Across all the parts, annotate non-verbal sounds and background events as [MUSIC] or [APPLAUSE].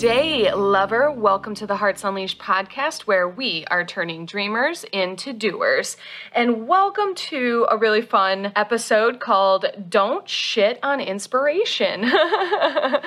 day, lover. Welcome to the Hearts Unleashed podcast, where we are turning dreamers into doers. And welcome to a really fun episode called Don't Shit on Inspiration. [LAUGHS] I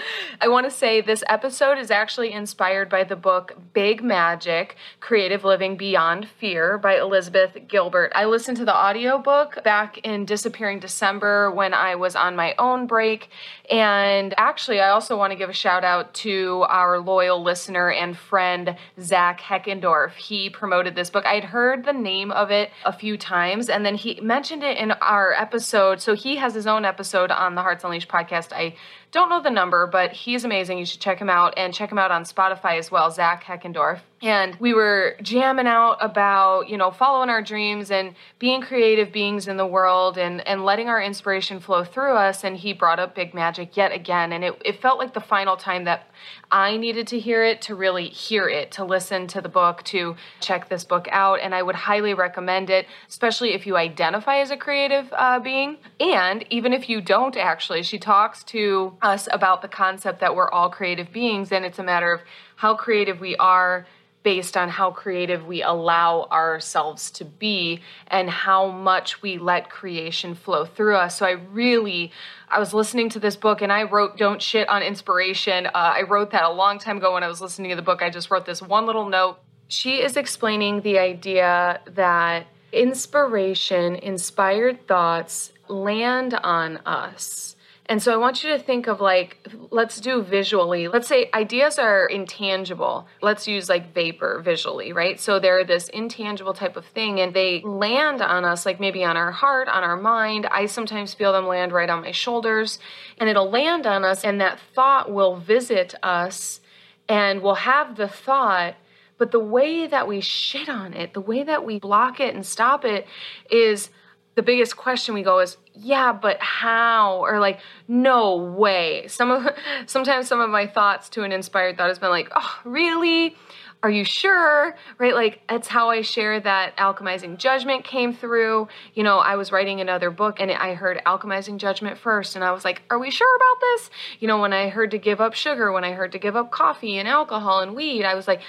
want to say this episode is actually inspired by the book Big Magic Creative Living Beyond Fear by Elizabeth Gilbert. I listened to the audiobook back in Disappearing December when I was on my own break. And actually, I also want to give a shout out to our loyal listener and friend, Zach Heckendorf. He promoted this book. I'd heard the name of it a few times, and then he mentioned it in our episode. So he has his own episode on the Hearts Unleashed podcast. I don't know the number, but he's amazing. You should check him out and check him out on Spotify as well, Zach Heckendorf. And we were jamming out about, you know, following our dreams and being creative beings in the world and, and letting our inspiration flow through us. And he brought up Big Magic yet again. And it, it felt like the final time that I needed to hear it to really hear it, to listen to the book, to check this book out. And I would highly recommend it, especially if you identify as a creative uh, being. And even if you don't actually, she talks to us about the concept that we're all creative beings, and it's a matter of how creative we are based on how creative we allow ourselves to be and how much we let creation flow through us. So I really I was listening to this book and I wrote Don't Shit on Inspiration. Uh, I wrote that a long time ago when I was listening to the book. I just wrote this one little note. She is explaining the idea that inspiration, inspired thoughts land on us and so I want you to think of like, let's do visually. Let's say ideas are intangible. Let's use like vapor visually, right? So they're this intangible type of thing and they land on us, like maybe on our heart, on our mind. I sometimes feel them land right on my shoulders and it'll land on us and that thought will visit us and we'll have the thought but the way that we shit on it, the way that we block it and stop it is the biggest question we go is yeah but how? Or like no way. Some of [LAUGHS] sometimes some of my thoughts to an inspired thought has been like oh really? Are you sure? Right? Like it's how i share that alchemizing judgment came through. You know i was writing another book and i heard alchemizing judgment first and i was like are we sure about this? You know when i heard to give up sugar when i heard to give up coffee and alcohol and weed i was like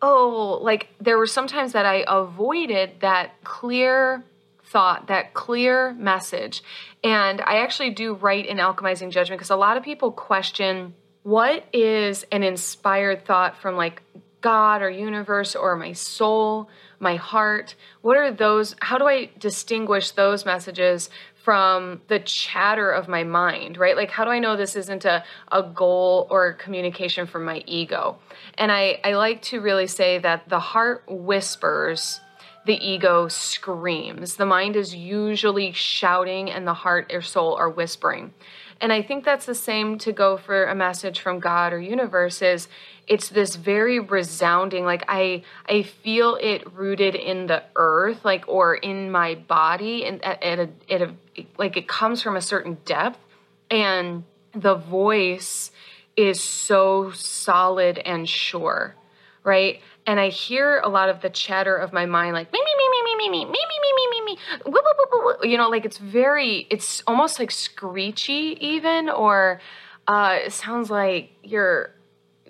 oh like there were sometimes that i avoided that clear thought, that clear message. And I actually do write in Alchemizing Judgment because a lot of people question what is an inspired thought from like God or universe or my soul, my heart? What are those? How do I distinguish those messages from the chatter of my mind, right? Like, how do I know this isn't a, a goal or communication from my ego? And I, I like to really say that the heart whispers the ego screams. The mind is usually shouting, and the heart or soul are whispering. And I think that's the same to go for a message from God or universe is it's this very resounding like I I feel it rooted in the earth like or in my body and at, at a, at a like it comes from a certain depth and the voice is so solid and sure right and I hear a lot of the chatter of my mind, like me, me, me, me, me, me, me, me, me, me, me, me, me, you know, like it's very, it's almost like screechy, even, or uh, it sounds like your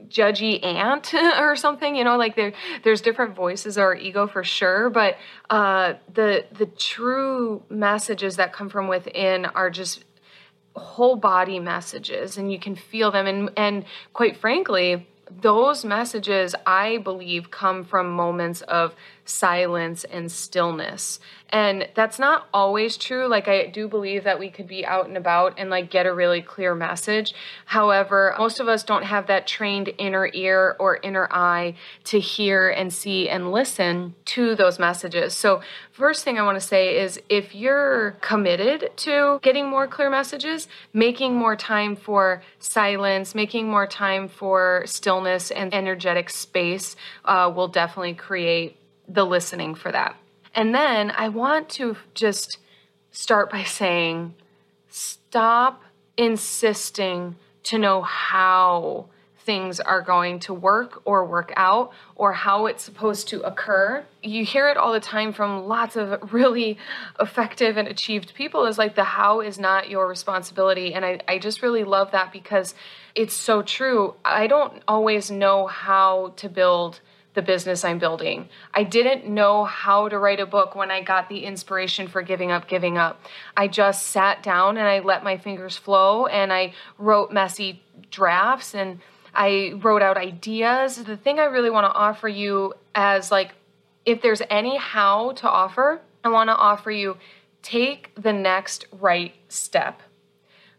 judgy aunt or something. You know, like there, there's different voices our ego for sure, but uh, the the true messages that come from within are just whole body messages, and you can feel them, and and quite frankly those messages, I believe, come from moments of silence and stillness. And that's not always true. Like, I do believe that we could be out and about and like get a really clear message. However, most of us don't have that trained inner ear or inner eye to hear and see and listen to those messages. So, first thing I want to say is if you're committed to getting more clear messages, making more time for silence, making more time for stillness and energetic space uh, will definitely create the listening for that. And then I want to just start by saying stop insisting to know how things are going to work or work out or how it's supposed to occur. You hear it all the time from lots of [LAUGHS] really effective and achieved people is like the how is not your responsibility. And I, I just really love that because it's so true. I don't always know how to build the business I'm building. I didn't know how to write a book when I got the inspiration for giving up, giving up. I just sat down and I let my fingers flow and I wrote messy drafts and I wrote out ideas. The thing I really want to offer you as like if there's any how to offer, I want to offer you take the next right step.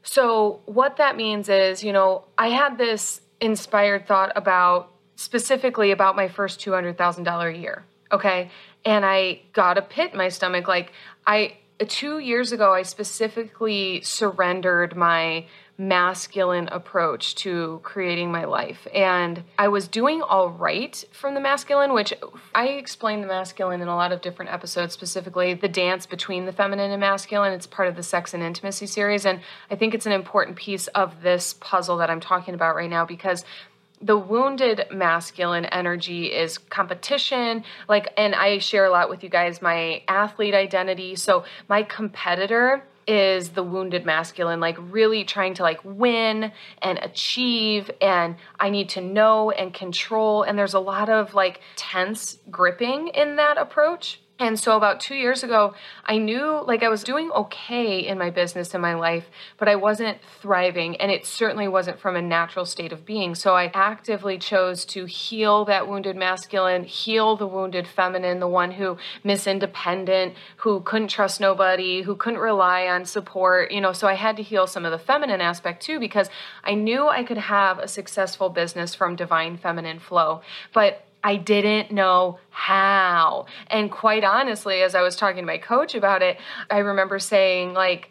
So what that means is, you know, I had this inspired thought about specifically about my first $200,000 a year, okay? And I got a pit in my stomach like I 2 years ago I specifically surrendered my masculine approach to creating my life. And I was doing all right from the masculine, which I explain the masculine in a lot of different episodes, specifically the dance between the feminine and masculine. It's part of the sex and intimacy series. And I think it's an important piece of this puzzle that I'm talking about right now because the wounded masculine energy is competition. Like and i share a lot with you guys my athlete identity. So my competitor is the wounded masculine like really trying to like win and achieve and i need to know and control. And there's a lot of like tense gripping in that approach and so, about two years ago, I knew like I was doing okay in my business and my life, but I wasn't thriving. And it certainly wasn't from a natural state of being. So, I actively chose to heal that wounded masculine, heal the wounded feminine, the one who Miss Independent, who couldn't trust nobody, who couldn't rely on support. You know, so I had to heal some of the feminine aspect too, because I knew I could have a successful business from divine feminine flow. But I didn't know how. And quite honestly, as I was talking to my coach about it, I remember saying, like,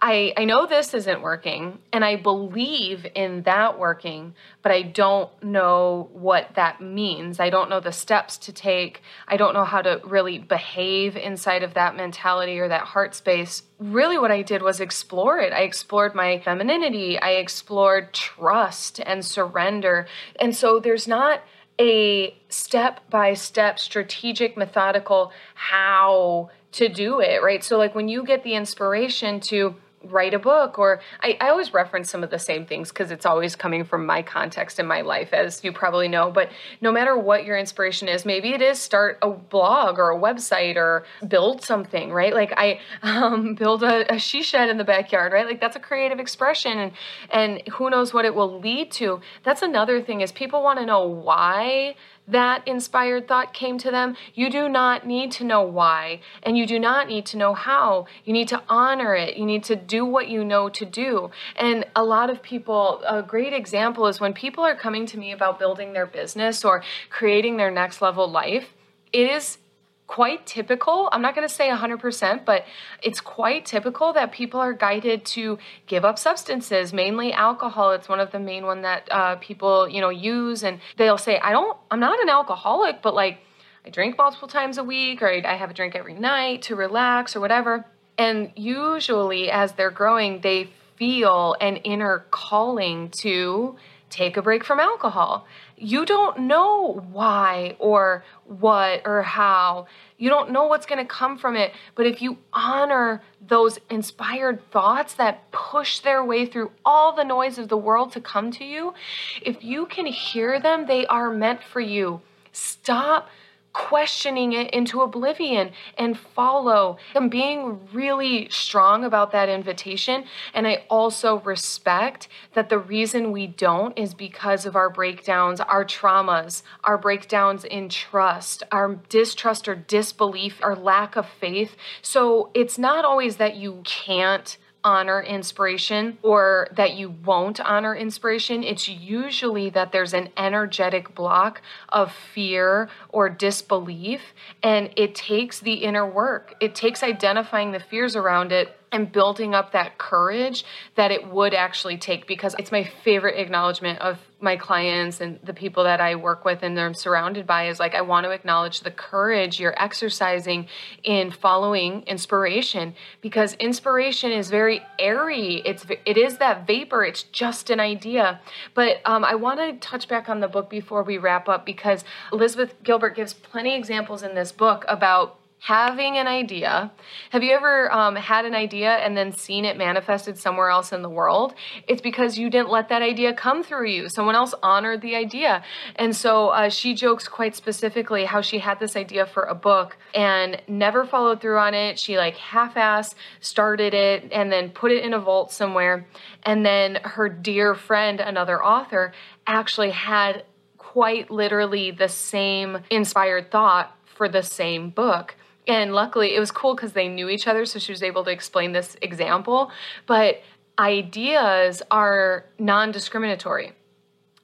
I, I know this isn't working and I believe in that working, but I don't know what that means. I don't know the steps to take. I don't know how to really behave inside of that mentality or that heart space. Really, what I did was explore it. I explored my femininity, I explored trust and surrender. And so there's not a step by step strategic methodical how to do it right? So like when you get the inspiration to write a book or I, I always reference some of the same things because it's always coming from my context in my life as you probably know but no matter what your inspiration is maybe it is start a blog or a website or build something right? Like i um, [LAUGHS] build a, a she shed in the backyard right? Like that's a creative expression and and who knows what it will lead to. That's another thing is people want to know why that inspired thought came to them, you do not need to know why and you do not need to know how. You need to honor it. You need to do what you know to do. And a lot of people, a great example is when people are coming to me about building their business or creating their next level life, it is quite typical. I'm not going to say 100%, but it's quite typical that people are guided to give up substances, mainly alcohol. It's one of the main one that uh, people, you know, use and they'll say, "I don't I'm not an alcoholic, but like I drink multiple times a week or I have a drink every night to relax or whatever." And usually as they're growing, they feel an inner calling to take a break from alcohol. You don't know why or what or how. You don't know what's going to come from it. But if you honor those inspired thoughts that push their way through all the noise of the world to come to you, if you can hear them, they are meant for you. Stop questioning it into oblivion and follow. I'm being really strong about that invitation. And I also respect that the reason we don't is because of our breakdowns, our traumas, our breakdowns in trust, our distrust or disbelief, our lack of faith. So it's not always that you can't honor inspiration or that you won't honor inspiration, it's usually that there's an energetic block of fear or disbelief. And it takes the inner work, it takes identifying the fears around it and building up that courage that it would actually take because it's my favorite acknowledgement of my clients and the people that I work with and I'm surrounded by is like I want to acknowledge the courage you're exercising in following inspiration because inspiration is very airy. It's it is that vapor. It's just an idea. But um, I want to touch back on the book before we wrap up because Elizabeth Gilbert gives plenty examples in this book about having an idea. Have you ever um, had an idea and then seen it manifested somewhere else in the world? It's because you didn't let that idea come through you. Someone else honored the idea. And so uh, she jokes quite specifically how she had this idea for a book and never followed through on it. She like half ass started it and then put it in a vault somewhere. And then her dear friend, another author, actually had quite literally the same inspired thought for the same book. And luckily it was cool because they knew each other so she was able to explain this example. But ideas are non-discriminatory.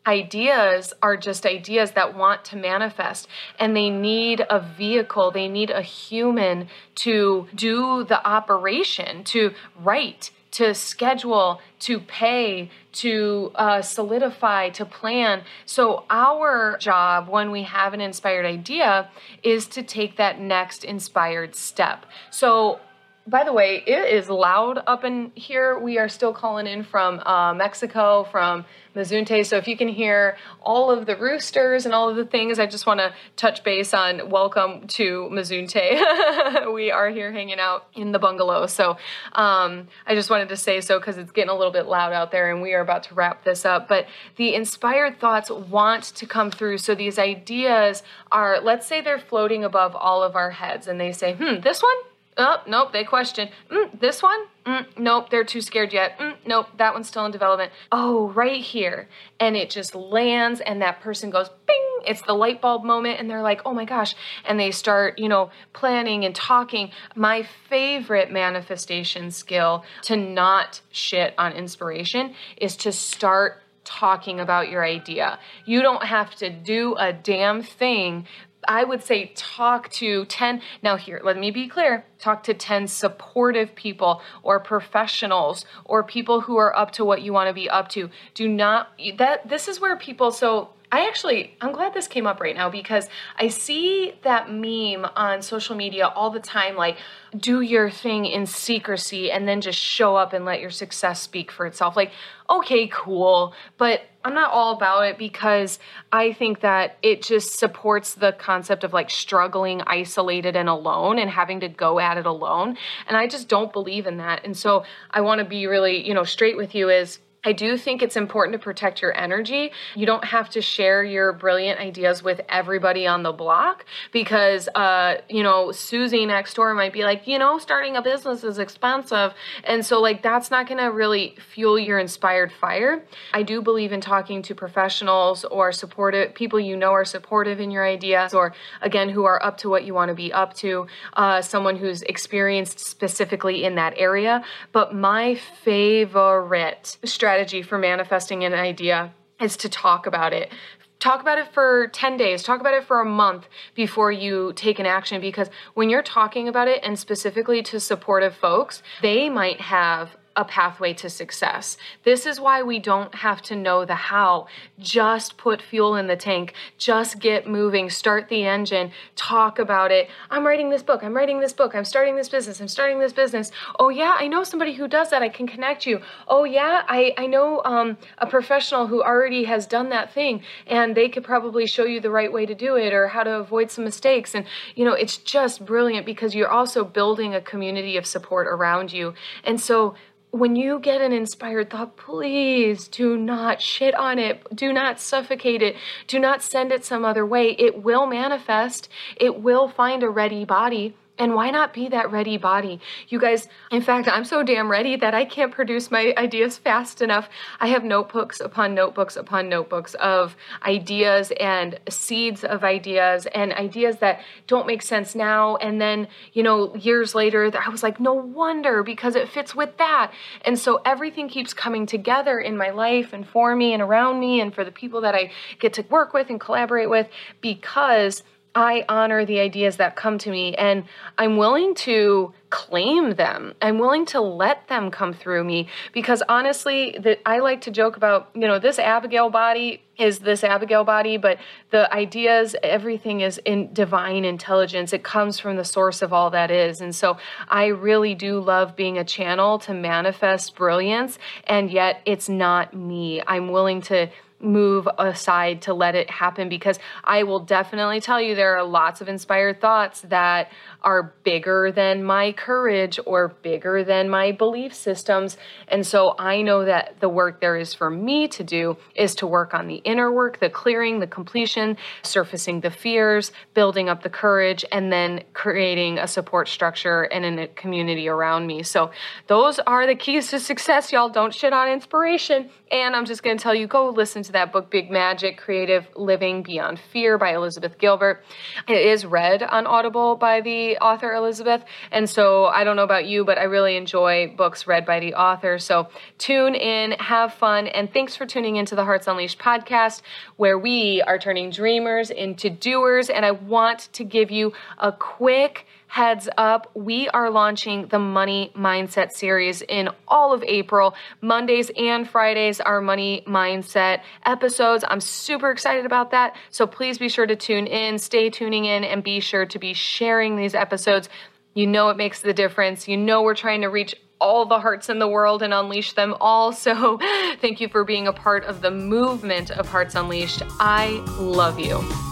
Ideas are just ideas that want to manifest and they need a vehicle. They need a human to do the operation to write to schedule, to pay, to uh, solidify, to plan. So, our job when we have an inspired idea is to take that next inspired step. So, by the way, it is loud up in here. We are still calling in from uh, Mexico, from Mazunte. So if you can hear all of the roosters and all of the things, I just want to touch base on welcome to Mazunte. [LAUGHS] we are here hanging out in the bungalow. So um, I just wanted to say so because it's getting a little bit loud out there and we are about to wrap this up. But the inspired thoughts want to come through. So these ideas are, let's say they're floating above all of our heads and they say, hmm, this one? Oh, nope, they question. Mm, this one? Mm, nope, they're too scared yet. Mm, nope, that one's still in development. Oh, right here. And it just lands, and that person goes, bing, it's the light bulb moment, and they're like, oh my gosh. And they start, you know, planning and talking. My favorite manifestation skill to not shit on inspiration is to start talking about your idea. You don't have to do a damn thing I would say talk to 10. Now, here, let me be clear talk to 10 supportive people or professionals or people who are up to what you want to be up to. Do not, that, this is where people, so I actually, I'm glad this came up right now because I see that meme on social media all the time like, do your thing in secrecy and then just show up and let your success speak for itself. Like, okay, cool, but I'm not all about it because I think that it just supports the concept of like struggling, isolated, and alone and having to go at it alone. And I just don't believe in that. And so I want to be really, you know, straight with you is I do think it's important to protect your energy. You don't have to share your brilliant ideas with everybody on the block because, uh, you know, Susie next door might be like, you know, starting a business is expensive. And so, like, that's not going to really fuel your inspired fire. I do believe in talking to professionals or supportive people you know are supportive in your ideas or, again, who are up to what you want to be up to, uh, someone who's experienced specifically in that area. But my favorite strategy strategy for manifesting an idea is to talk about it. Talk about it for 10 days talk about it for a month before you take an action because when you're talking about it and specifically to supportive folks they might have a pathway to success. This is why we don't have to know the how. Just put fuel in the tank, just get moving, start the engine, talk about it. I'm writing this book, I'm writing this book, I'm starting this business, I'm starting this business. Oh, yeah, I know somebody who does that, I can connect you. Oh, yeah, I, I know um, a professional who already has done that thing, and they could probably show you the right way to do it or how to avoid some mistakes. And, you know, it's just brilliant because you're also building a community of support around you. And so, when you get an inspired thought, please do not shit on it. Do not suffocate it. Do not send it some other way. It will manifest, it will find a ready body. And why not be that ready body? You guys, in fact, I'm so damn ready that I can't produce my ideas fast enough. I have notebooks upon notebooks upon notebooks of ideas and seeds of ideas and ideas that don't make sense now. And then, you know, years later, I was like, no wonder because it fits with that. And so everything keeps coming together in my life and for me and around me and for the people that I get to work with and collaborate with because I honor the ideas that come to me and I'm willing to claim them. I'm willing to let them come through me because honestly, that I like to joke about, you know, this Abigail body is this Abigail body, but the ideas, everything is in divine intelligence. It comes from the source of all that is. And so I really do love being a channel to manifest brilliance, and yet it's not me. I'm willing to move aside to let it happen because I will definitely tell you there are lots of inspired thoughts that are bigger than my courage or bigger than my belief systems. And so I know that the work there is for me to do is to work on the inner work, the clearing, the completion, surfacing the fears, building up the courage, and then creating a support structure and a community around me. So those are the keys to success, y'all. Don't shit on inspiration. And I'm just going to tell you go listen that book, Big Magic Creative Living Beyond Fear by Elizabeth Gilbert. It is read on Audible by the author, Elizabeth. And so I don't know about you, but I really enjoy books read by the author. So tune in, have fun, and thanks for tuning into the Hearts Unleashed podcast, where we are turning dreamers into doers. And I want to give you a quick heads up, we are launching the Money Mindset series in all of April. Mondays and Fridays are Money Mindset episodes. I'm super excited about that. So please be sure to tune in, stay tuning in, and be sure to be sharing these episodes. You know it makes the difference. You know we're trying to reach all the hearts in the world and unleash them all. [LAUGHS] So, thank you for being a part of the movement of Hearts Unleashed. I love you.